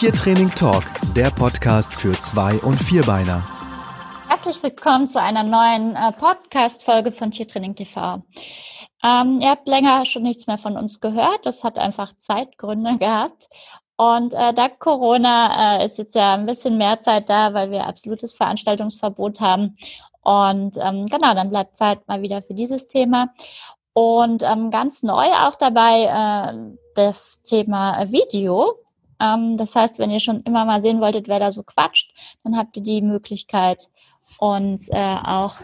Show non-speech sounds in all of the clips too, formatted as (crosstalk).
Tiertraining Talk, der Podcast für Zwei- und Vierbeiner. Herzlich willkommen zu einer neuen äh, Podcast-Folge von Tiertraining TV. Ähm, ihr habt länger schon nichts mehr von uns gehört. Das hat einfach Zeitgründe gehabt. Und äh, dank Corona äh, ist jetzt ja ein bisschen mehr Zeit da, weil wir absolutes Veranstaltungsverbot haben. Und ähm, genau, dann bleibt Zeit mal wieder für dieses Thema. Und ähm, ganz neu auch dabei äh, das Thema Video. Ähm, das heißt, wenn ihr schon immer mal sehen wolltet, wer da so quatscht, dann habt ihr die Möglichkeit, uns äh, auch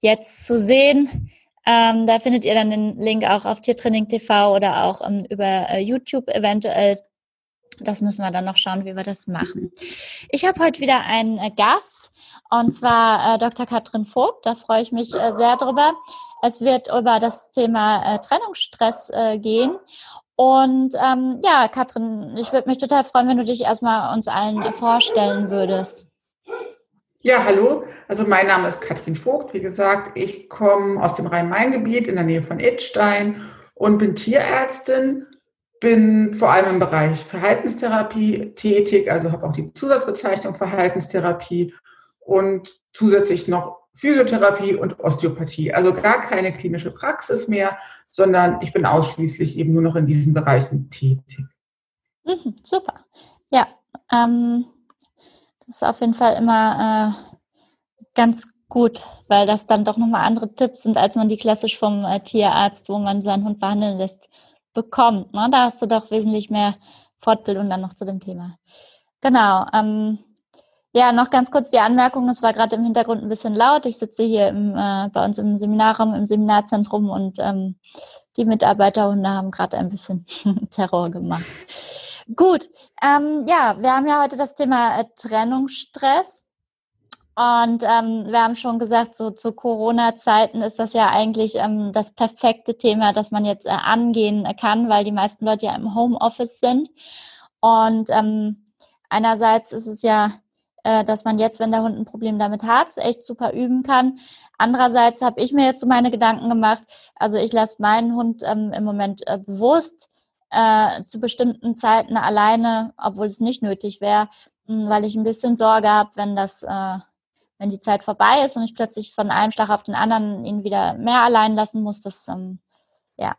jetzt zu sehen. Ähm, da findet ihr dann den Link auch auf Tiertraining TV oder auch ähm, über äh, YouTube eventuell. Das müssen wir dann noch schauen, wie wir das machen. Ich habe heute wieder einen äh, Gast und zwar äh, Dr. Katrin Vogt. Da freue ich mich äh, sehr drüber. Es wird über das Thema Trennungsstress gehen und ähm, ja, Katrin, ich würde mich total freuen, wenn du dich erstmal uns allen vorstellen würdest. Ja, hallo. Also mein Name ist Katrin Vogt. Wie gesagt, ich komme aus dem Rhein-Main-Gebiet in der Nähe von Idstein und bin Tierärztin, bin vor allem im Bereich Verhaltenstherapie tätig, also habe auch die Zusatzbezeichnung Verhaltenstherapie und zusätzlich noch Physiotherapie und Osteopathie. Also gar keine klinische Praxis mehr, sondern ich bin ausschließlich eben nur noch in diesen Bereichen tätig. Mhm, super. Ja, ähm, das ist auf jeden Fall immer äh, ganz gut, weil das dann doch nochmal andere Tipps sind, als man die klassisch vom äh, Tierarzt, wo man seinen Hund behandeln lässt, bekommt. Ne? Da hast du doch wesentlich mehr Fortbildung dann noch zu dem Thema. Genau. Ähm, ja, noch ganz kurz die Anmerkung, es war gerade im Hintergrund ein bisschen laut. Ich sitze hier im, äh, bei uns im Seminarraum, im Seminarzentrum und ähm, die Mitarbeiterhunde haben gerade ein bisschen (laughs) Terror gemacht. Gut, ähm, ja, wir haben ja heute das Thema äh, Trennungsstress. Und ähm, wir haben schon gesagt, so zu Corona-Zeiten ist das ja eigentlich ähm, das perfekte Thema, das man jetzt äh, angehen kann, weil die meisten Leute ja im Homeoffice sind. Und ähm, einerseits ist es ja äh, dass man jetzt, wenn der Hund ein Problem damit hat, echt super üben kann. Andererseits habe ich mir jetzt so meine Gedanken gemacht. Also ich lasse meinen Hund ähm, im Moment äh, bewusst äh, zu bestimmten Zeiten alleine, obwohl es nicht nötig wäre, hm, weil ich ein bisschen Sorge habe, wenn das, äh, wenn die Zeit vorbei ist und ich plötzlich von einem Schlag auf den anderen ihn wieder mehr allein lassen muss, das ähm, ja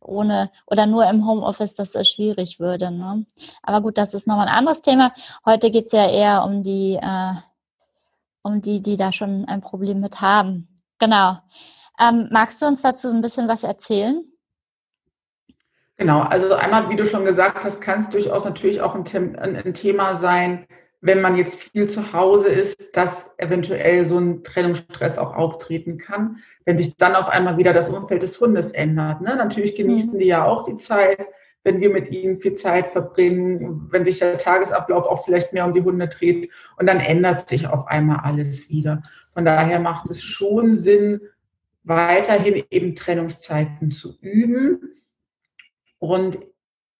ohne oder nur im Homeoffice das äh, schwierig würde. Ne? Aber gut, das ist nochmal ein anderes Thema. Heute geht es ja eher um die, äh, um die, die da schon ein Problem mit haben. Genau. Ähm, magst du uns dazu ein bisschen was erzählen? Genau, also einmal, wie du schon gesagt hast, kann es durchaus natürlich auch ein, ein, ein Thema sein, wenn man jetzt viel zu Hause ist, dass eventuell so ein Trennungsstress auch auftreten kann, wenn sich dann auf einmal wieder das Umfeld des Hundes ändert. Ne? Natürlich genießen mhm. die ja auch die Zeit, wenn wir mit ihnen viel Zeit verbringen, wenn sich der Tagesablauf auch vielleicht mehr um die Hunde dreht und dann ändert sich auf einmal alles wieder. Von daher macht es schon Sinn, weiterhin eben Trennungszeiten zu üben. Und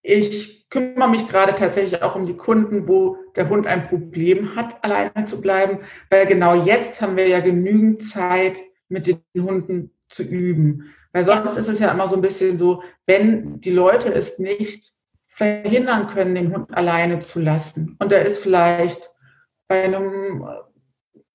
ich kümmere mich gerade tatsächlich auch um die Kunden, wo der Hund ein Problem hat, alleine zu bleiben, weil genau jetzt haben wir ja genügend Zeit, mit den Hunden zu üben. Weil sonst ist es ja immer so ein bisschen so, wenn die Leute es nicht verhindern können, den Hund alleine zu lassen und er ist vielleicht bei einem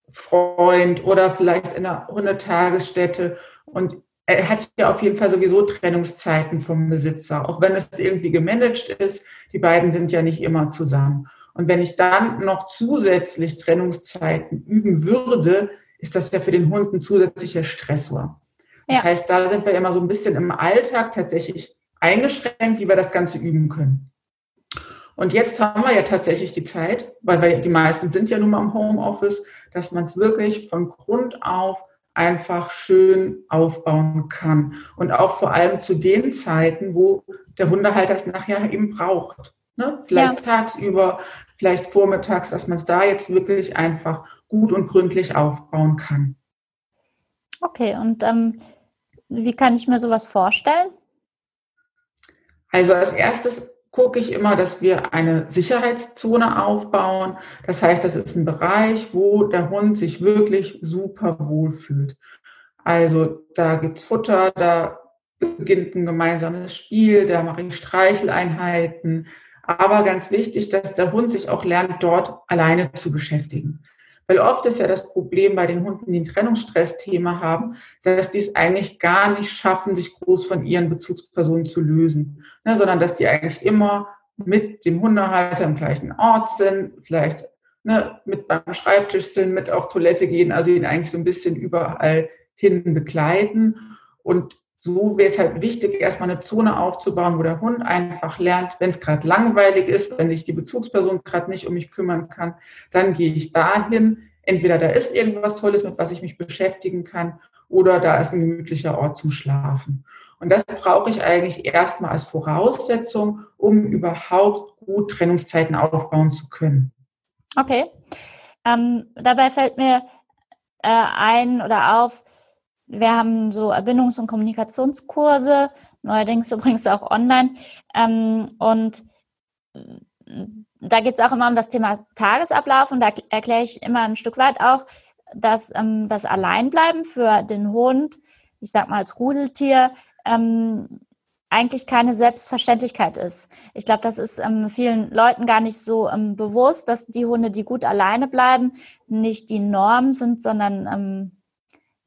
Freund oder vielleicht in einer Hundetagesstätte und er hat ja auf jeden Fall sowieso Trennungszeiten vom Besitzer, auch wenn es irgendwie gemanagt ist. Die beiden sind ja nicht immer zusammen. Und wenn ich dann noch zusätzlich Trennungszeiten üben würde, ist das ja für den Hund ein zusätzlicher Stressor. Das ja. heißt, da sind wir immer so ein bisschen im Alltag tatsächlich eingeschränkt, wie wir das Ganze üben können. Und jetzt haben wir ja tatsächlich die Zeit, weil wir, die meisten sind ja nun mal im Homeoffice, dass man es wirklich von Grund auf einfach schön aufbauen kann. Und auch vor allem zu den Zeiten, wo der Hundehalter es nachher eben braucht. Ne? Vielleicht ja. tagsüber, vielleicht vormittags, dass man es da jetzt wirklich einfach gut und gründlich aufbauen kann. Okay, und ähm, wie kann ich mir sowas vorstellen? Also als erstes gucke ich immer, dass wir eine Sicherheitszone aufbauen. Das heißt, das ist ein Bereich, wo der Hund sich wirklich super wohl fühlt. Also da gibt's Futter, da beginnt ein gemeinsames Spiel, da mache ich Streicheleinheiten, Aber ganz wichtig, dass der Hund sich auch lernt, dort alleine zu beschäftigen. Weil oft ist ja das Problem bei den Hunden, die ein Trennungsstressthema haben, dass die es eigentlich gar nicht schaffen, sich groß von ihren Bezugspersonen zu lösen, ne, sondern dass die eigentlich immer mit dem Hundehalter im gleichen Ort sind, vielleicht ne, mit beim Schreibtisch sind, mit auf Toilette gehen, also ihn eigentlich so ein bisschen überall hin begleiten. Und so wäre es halt wichtig, erstmal eine Zone aufzubauen, wo der Hund einfach lernt, wenn es gerade langweilig ist, wenn sich die Bezugsperson gerade nicht um mich kümmern kann, dann gehe ich dahin. Entweder da ist irgendwas Tolles, mit was ich mich beschäftigen kann, oder da ist ein gemütlicher Ort zum Schlafen. Und das brauche ich eigentlich erstmal als Voraussetzung, um überhaupt gut Trennungszeiten aufbauen zu können. Okay. Ähm, dabei fällt mir äh, ein oder auf, wir haben so Erbindungs- und Kommunikationskurse, neuerdings übrigens auch online. Ähm, und da geht es auch immer um das Thema Tagesablauf und da erkläre ich immer ein Stück weit auch, dass ähm, das Alleinbleiben für den Hund, ich sag mal als Rudeltier, ähm, eigentlich keine Selbstverständlichkeit ist. Ich glaube, das ist ähm, vielen Leuten gar nicht so ähm, bewusst, dass die Hunde, die gut alleine bleiben, nicht die Norm sind, sondern ähm,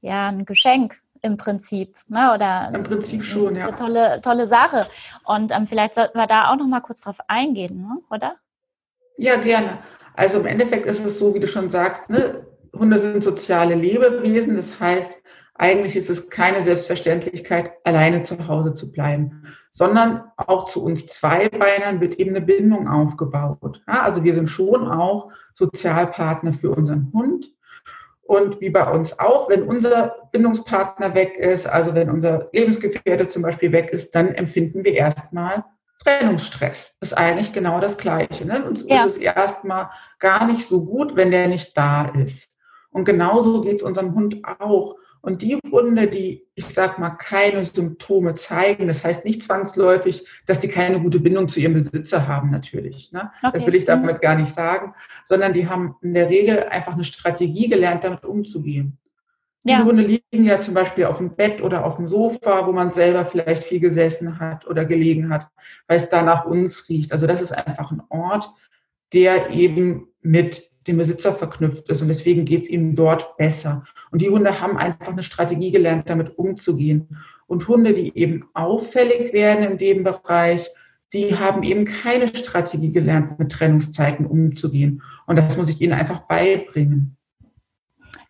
ja ein Geschenk im Prinzip, ne? Oder im Prinzip schon, ja. Eine tolle, tolle Sache. Und ähm, vielleicht sollten wir da auch noch mal kurz drauf eingehen, ne? oder? Ja, gerne. Also im Endeffekt ist es so, wie du schon sagst, ne? Hunde sind soziale Lebewesen. Das heißt, eigentlich ist es keine Selbstverständlichkeit, alleine zu Hause zu bleiben, sondern auch zu uns Zweibeinern wird eben eine Bindung aufgebaut. Ja, also wir sind schon auch Sozialpartner für unseren Hund. Und wie bei uns auch, wenn unser Bindungspartner weg ist, also wenn unser Lebensgefährte zum Beispiel weg ist, dann empfinden wir erstmal Trennungsstress. Das ist eigentlich genau das Gleiche. Ne? Uns ja. ist es erstmal gar nicht so gut, wenn der nicht da ist. Und genauso geht es unserem Hund auch. Und die Hunde, die, ich sag mal, keine Symptome zeigen, das heißt nicht zwangsläufig, dass die keine gute Bindung zu ihrem Besitzer haben, natürlich. Ne? Okay. Das will ich damit gar nicht sagen, sondern die haben in der Regel einfach eine Strategie gelernt, damit umzugehen. Ja. Die Hunde liegen ja zum Beispiel auf dem Bett oder auf dem Sofa, wo man selber vielleicht viel gesessen hat oder gelegen hat, weil es da nach uns riecht. Also das ist einfach ein Ort, der eben mit dem Besitzer verknüpft ist und deswegen geht es ihnen dort besser. Und die Hunde haben einfach eine Strategie gelernt, damit umzugehen. Und Hunde, die eben auffällig werden in dem Bereich, die haben eben keine Strategie gelernt, mit Trennungszeiten umzugehen. Und das muss ich ihnen einfach beibringen.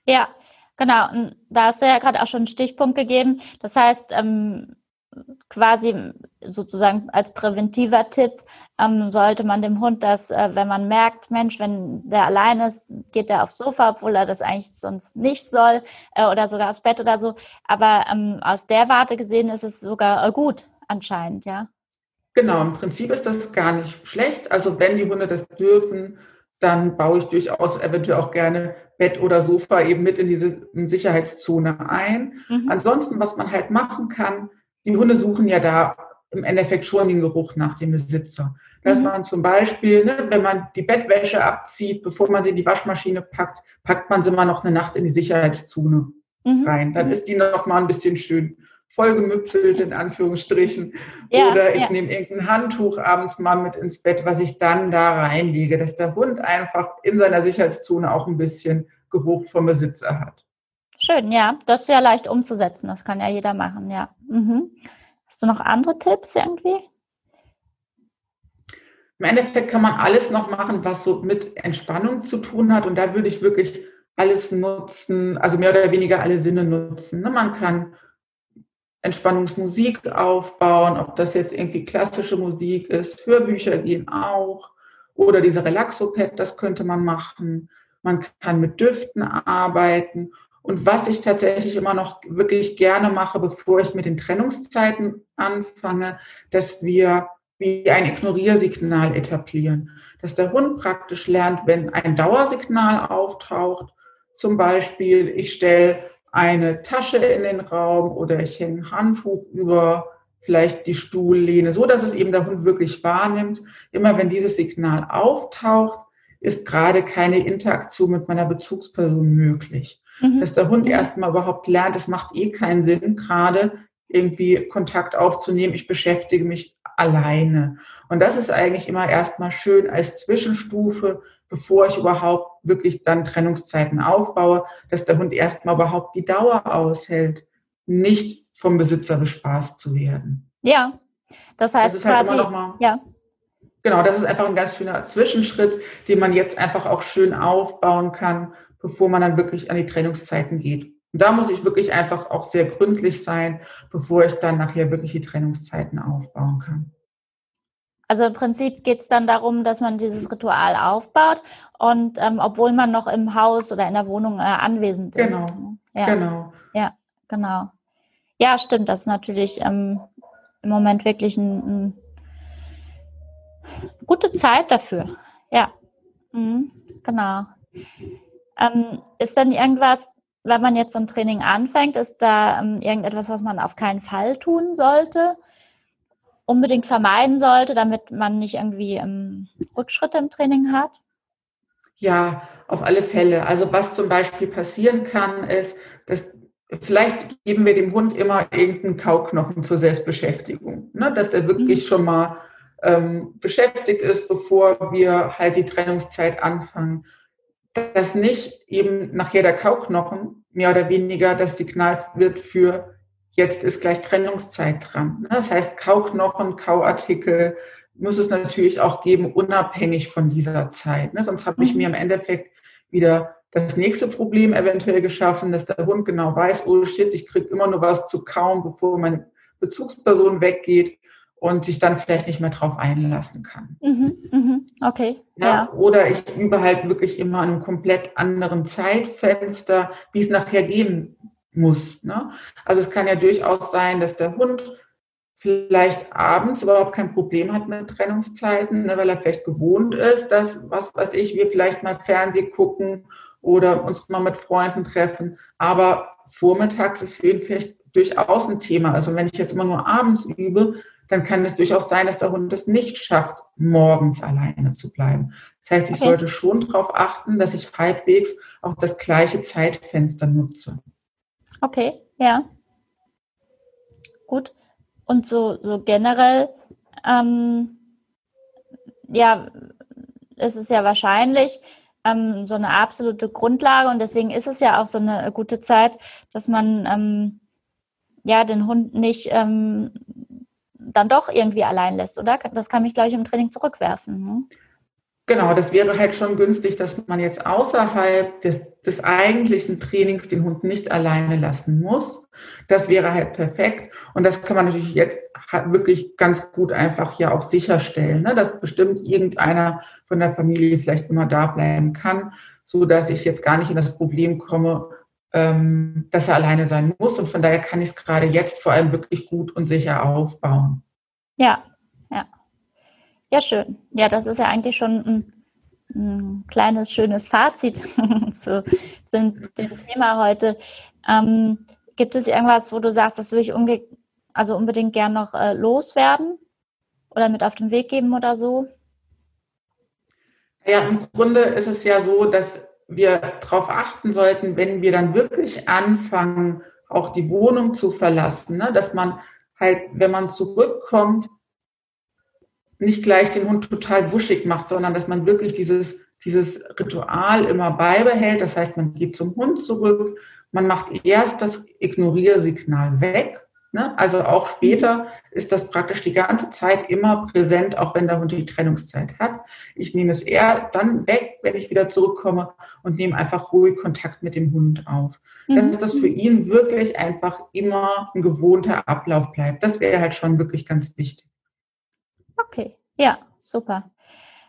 Ja, genau. Und da hast du ja gerade auch schon einen Stichpunkt gegeben. Das heißt, ähm, quasi sozusagen als präventiver Tipp ähm, sollte man dem Hund das, äh, wenn man merkt, Mensch, wenn der allein ist, geht er aufs Sofa, obwohl er das eigentlich sonst nicht soll äh, oder sogar aufs Bett oder so. Aber ähm, aus der Warte gesehen ist es sogar äh, gut anscheinend, ja. Genau, im Prinzip ist das gar nicht schlecht. Also wenn die Hunde das dürfen, dann baue ich durchaus eventuell auch gerne Bett oder Sofa eben mit in diese Sicherheitszone ein. Mhm. Ansonsten, was man halt machen kann, die Hunde suchen ja da im Endeffekt schon den Geruch nach dem Besitzer. Dass mhm. man zum Beispiel, ne, wenn man die Bettwäsche abzieht, bevor man sie in die Waschmaschine packt, packt man sie mal noch eine Nacht in die Sicherheitszone mhm. rein. Dann ist die noch mal ein bisschen schön vollgemüpfelt, in Anführungsstrichen. Ja, Oder ich ja. nehme irgendein Handtuch abends mal mit ins Bett, was ich dann da reinlege, dass der Hund einfach in seiner Sicherheitszone auch ein bisschen Geruch vom Besitzer hat. Schön, ja. Das ist ja leicht umzusetzen. Das kann ja jeder machen, ja. Mhm. Hast du noch andere Tipps irgendwie? Im Endeffekt kann man alles noch machen, was so mit Entspannung zu tun hat. Und da würde ich wirklich alles nutzen, also mehr oder weniger alle Sinne nutzen. Ne, man kann Entspannungsmusik aufbauen, ob das jetzt irgendwie klassische Musik ist, Hörbücher gehen auch. Oder diese Relaxopad, das könnte man machen. Man kann mit Düften arbeiten und was ich tatsächlich immer noch wirklich gerne mache, bevor ich mit den Trennungszeiten anfange, dass wir wie ein Ignoriersignal etablieren. Dass der Hund praktisch lernt, wenn ein Dauersignal auftaucht, zum Beispiel, ich stelle eine Tasche in den Raum oder ich hänge ein Handtuch über vielleicht die Stuhllehne, so dass es eben der Hund wirklich wahrnimmt. Immer wenn dieses Signal auftaucht, ist gerade keine Interaktion mit meiner Bezugsperson möglich. Mhm. Dass der Hund erstmal überhaupt lernt, es macht eh keinen Sinn, gerade irgendwie Kontakt aufzunehmen. Ich beschäftige mich alleine. Und das ist eigentlich immer erstmal schön als Zwischenstufe, bevor ich überhaupt wirklich dann Trennungszeiten aufbaue, dass der Hund erstmal überhaupt die Dauer aushält, nicht vom Besitzer bespaßt zu werden. Ja, das heißt das ist halt quasi, immer noch mal, ja. Genau, das ist einfach ein ganz schöner Zwischenschritt, den man jetzt einfach auch schön aufbauen kann, bevor man dann wirklich an die Trennungszeiten geht. Und da muss ich wirklich einfach auch sehr gründlich sein, bevor ich dann nachher wirklich die Trennungszeiten aufbauen kann. Also im Prinzip geht es dann darum, dass man dieses Ritual aufbaut und ähm, obwohl man noch im Haus oder in der Wohnung äh, anwesend ist. Genau. Ja. Genau. Ja, genau. Ja, stimmt. Das ist natürlich ähm, im Moment wirklich eine ein gute Zeit dafür. Ja, mhm. genau. Ähm, ist denn irgendwas, wenn man jetzt so ein Training anfängt, ist da ähm, irgendetwas, was man auf keinen Fall tun sollte? unbedingt vermeiden sollte, damit man nicht irgendwie ähm, Rückschritte im Training hat? Ja, auf alle Fälle. Also was zum Beispiel passieren kann, ist, dass vielleicht geben wir dem Hund immer irgendeinen Kauknochen zur Selbstbeschäftigung, ne? dass der wirklich mhm. schon mal ähm, beschäftigt ist, bevor wir halt die Trennungszeit anfangen. Dass nicht eben nachher der Kauknochen mehr oder weniger das Signal wird für jetzt ist gleich Trennungszeit dran. Ne? Das heißt, Kauknochen, Kauartikel muss es natürlich auch geben, unabhängig von dieser Zeit. Ne? Sonst habe ich mhm. mir im Endeffekt wieder das nächste Problem eventuell geschaffen, dass der Hund genau weiß, oh shit, ich kriege immer nur was zu kauen, bevor meine Bezugsperson weggeht und sich dann vielleicht nicht mehr drauf einlassen kann. Mhm, mhm, okay. Ja, ja, Oder ich übe halt wirklich immer an einem komplett anderen Zeitfenster, wie es nachher gehen muss. Ne? Also es kann ja durchaus sein, dass der Hund vielleicht abends überhaupt kein Problem hat mit Trennungszeiten, ne, weil er vielleicht gewohnt ist, dass, was weiß ich, wir vielleicht mal Fernseh gucken oder uns mal mit Freunden treffen. Aber vormittags ist für ihn vielleicht durchaus ein Thema. Also wenn ich jetzt immer nur abends übe, dann kann es durchaus sein, dass der Hund es nicht schafft, morgens alleine zu bleiben. Das heißt, ich okay. sollte schon darauf achten, dass ich halbwegs auch das gleiche Zeitfenster nutze. Okay, ja. Gut. Und so, so generell, ähm, ja, ist es ja wahrscheinlich ähm, so eine absolute Grundlage und deswegen ist es ja auch so eine gute Zeit, dass man ähm, ja den Hund nicht ähm, dann doch irgendwie allein lässt, oder? Das kann mich gleich im Training zurückwerfen. Hm? Genau, das wäre halt schon günstig, dass man jetzt außerhalb des, des eigentlichen Trainings den Hund nicht alleine lassen muss. Das wäre halt perfekt. Und das kann man natürlich jetzt wirklich ganz gut einfach ja auch sicherstellen, ne? dass bestimmt irgendeiner von der Familie vielleicht immer da bleiben kann, so dass ich jetzt gar nicht in das Problem komme, ähm, dass er alleine sein muss. Und von daher kann ich es gerade jetzt vor allem wirklich gut und sicher aufbauen. Ja, ja. Ja, schön. Ja, das ist ja eigentlich schon ein, ein kleines, schönes Fazit (laughs) zu, zu, dem Thema heute. Ähm, gibt es irgendwas, wo du sagst, das würde ich unge also unbedingt gern noch äh, loswerden oder mit auf den Weg geben oder so? Ja, im Grunde ist es ja so, dass wir darauf achten sollten, wenn wir dann wirklich anfangen, auch die Wohnung zu verlassen, ne? dass man halt, wenn man zurückkommt, nicht gleich den Hund total wuschig macht, sondern dass man wirklich dieses, dieses Ritual immer beibehält. Das heißt, man geht zum Hund zurück, man macht erst das Ignoriersignal weg. Ne? Also auch später ist das praktisch die ganze Zeit immer präsent, auch wenn der Hund die Trennungszeit hat. Ich nehme es eher dann weg, wenn ich wieder zurückkomme und nehme einfach ruhig Kontakt mit dem Hund auf. Mhm. Dass das für ihn wirklich einfach immer ein gewohnter Ablauf bleibt. Das wäre halt schon wirklich ganz wichtig. Okay, ja, super.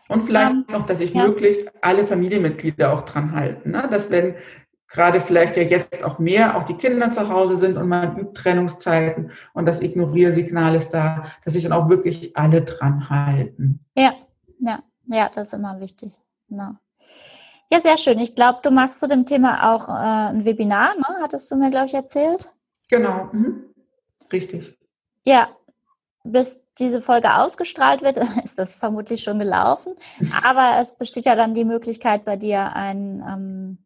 Und vielleicht um, ähm, noch, dass sich ja. möglichst alle Familienmitglieder auch dran halten. Ne? Dass wenn gerade vielleicht ja jetzt auch mehr auch die Kinder zu Hause sind und man übt Trennungszeiten und das Ignoriersignal ist da, dass sich dann auch wirklich alle dran halten. Ja, ja, ja, das ist immer wichtig. Genau. Ja, sehr schön. Ich glaube, du machst zu dem Thema auch äh, ein Webinar, ne? Hattest du mir, glaube ich, erzählt? Genau, mhm. richtig. Ja, bis diese Folge ausgestrahlt wird, (laughs) ist das vermutlich schon gelaufen. Aber es besteht ja dann die Möglichkeit, bei dir ein, ähm, äh,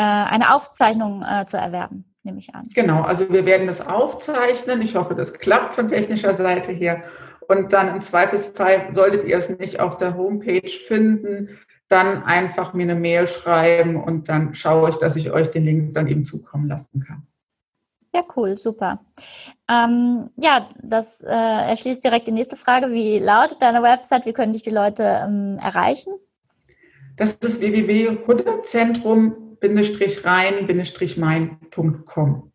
eine Aufzeichnung äh, zu erwerben. nehme ich an. Genau, also wir werden das aufzeichnen. Ich hoffe, das klappt von technischer Seite her. Und dann im Zweifelsfall, solltet ihr es nicht auf der Homepage finden, dann einfach mir eine Mail schreiben und dann schaue ich, dass ich euch den Link dann eben zukommen lassen kann. Ja, cool, super. Ähm, ja, das äh, erschließt direkt die nächste Frage. Wie lautet deine Website? Wie können dich die Leute ähm, erreichen? Das ist www.huddezentrum-rein-main.com.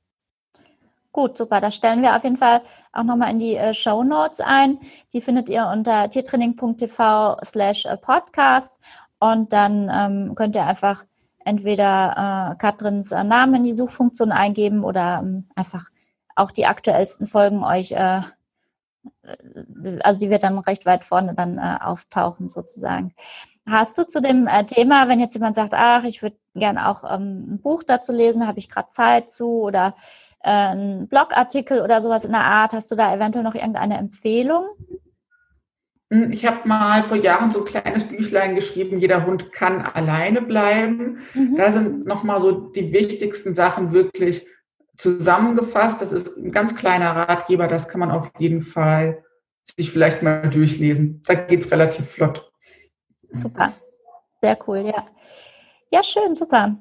Gut, super. Das stellen wir auf jeden Fall auch nochmal in die äh, Show Notes ein. Die findet ihr unter tiertraining.tv slash äh, podcast und dann ähm, könnt ihr einfach entweder äh, Katrins äh, Namen in die Suchfunktion eingeben oder ähm, einfach auch die aktuellsten Folgen euch, äh, äh, also die wird dann recht weit vorne dann äh, auftauchen sozusagen. Hast du zu dem äh, Thema, wenn jetzt jemand sagt, ach, ich würde gerne auch ähm, ein Buch dazu lesen, habe ich gerade Zeit zu oder äh, ein Blogartikel oder sowas in der Art, hast du da eventuell noch irgendeine Empfehlung? Hm, ich habe mal vor Jahren so ein kleines Büchlein geschrieben, jeder Hund kann alleine bleiben. Mhm. Da sind nochmal so die wichtigsten Sachen wirklich zusammengefasst. Das ist ein ganz kleiner Ratgeber, das kann man auf jeden Fall sich vielleicht mal durchlesen. Da geht es relativ flott. Super, sehr cool, ja. Ja, schön, super.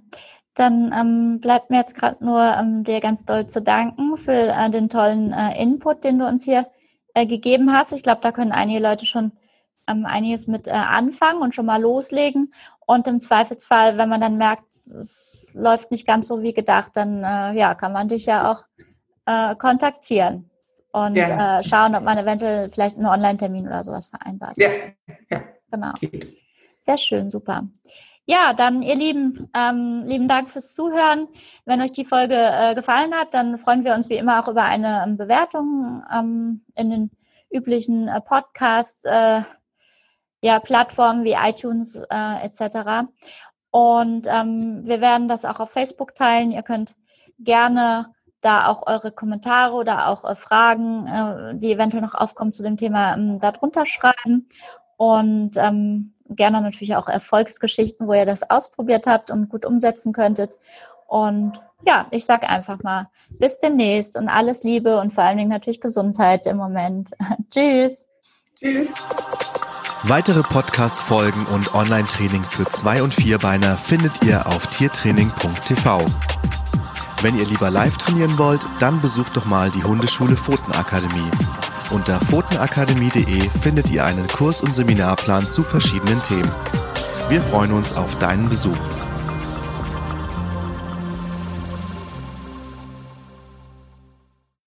Dann ähm, bleibt mir jetzt gerade nur ähm, dir ganz doll zu danken für äh, den tollen äh, Input, den du uns hier äh, gegeben hast. Ich glaube, da können einige Leute schon ähm, einiges mit äh, anfangen und schon mal loslegen. Und im Zweifelsfall, wenn man dann merkt, es läuft nicht ganz so wie gedacht, dann äh, ja, kann man dich ja auch äh, kontaktieren und ja. Schauen, ob man eventuell vielleicht einen Online-Termin oder sowas vereinbart. Ja, ja. Genau. Sehr schön, super. Ja, dann ihr Lieben, ähm, lieben Dank fürs Zuhören. Wenn euch die Folge äh, gefallen hat, dann freuen wir uns wie immer auch über eine ähm, Bewertung ähm, in den üblichen äh, Podcast äh, ja, Plattformen wie iTunes äh, etc. Und ähm, wir werden das auch auf Facebook teilen. Ihr könnt gerne da auch eure Kommentare oder auch äh, Fragen, äh, die eventuell noch aufkommen zu dem Thema, ähm, darunter schreiben. Und ähm, gerne natürlich auch Erfolgsgeschichten, wo ihr das ausprobiert habt und gut umsetzen könntet. Und ja, ich sage einfach mal, bis demnächst und alles Liebe und vor allen Dingen natürlich Gesundheit im Moment. (laughs) Tschüss. Tschüss. Weitere Podcast-Folgen und Online-Training für Zwei- und Vierbeiner findet ihr auf tiertraining.tv. Wenn ihr lieber live trainieren wollt, dann besucht doch mal die Hundeschule Pfotenakademie. Unter pfotenakademie.de findet ihr einen Kurs- und Seminarplan zu verschiedenen Themen. Wir freuen uns auf deinen Besuch.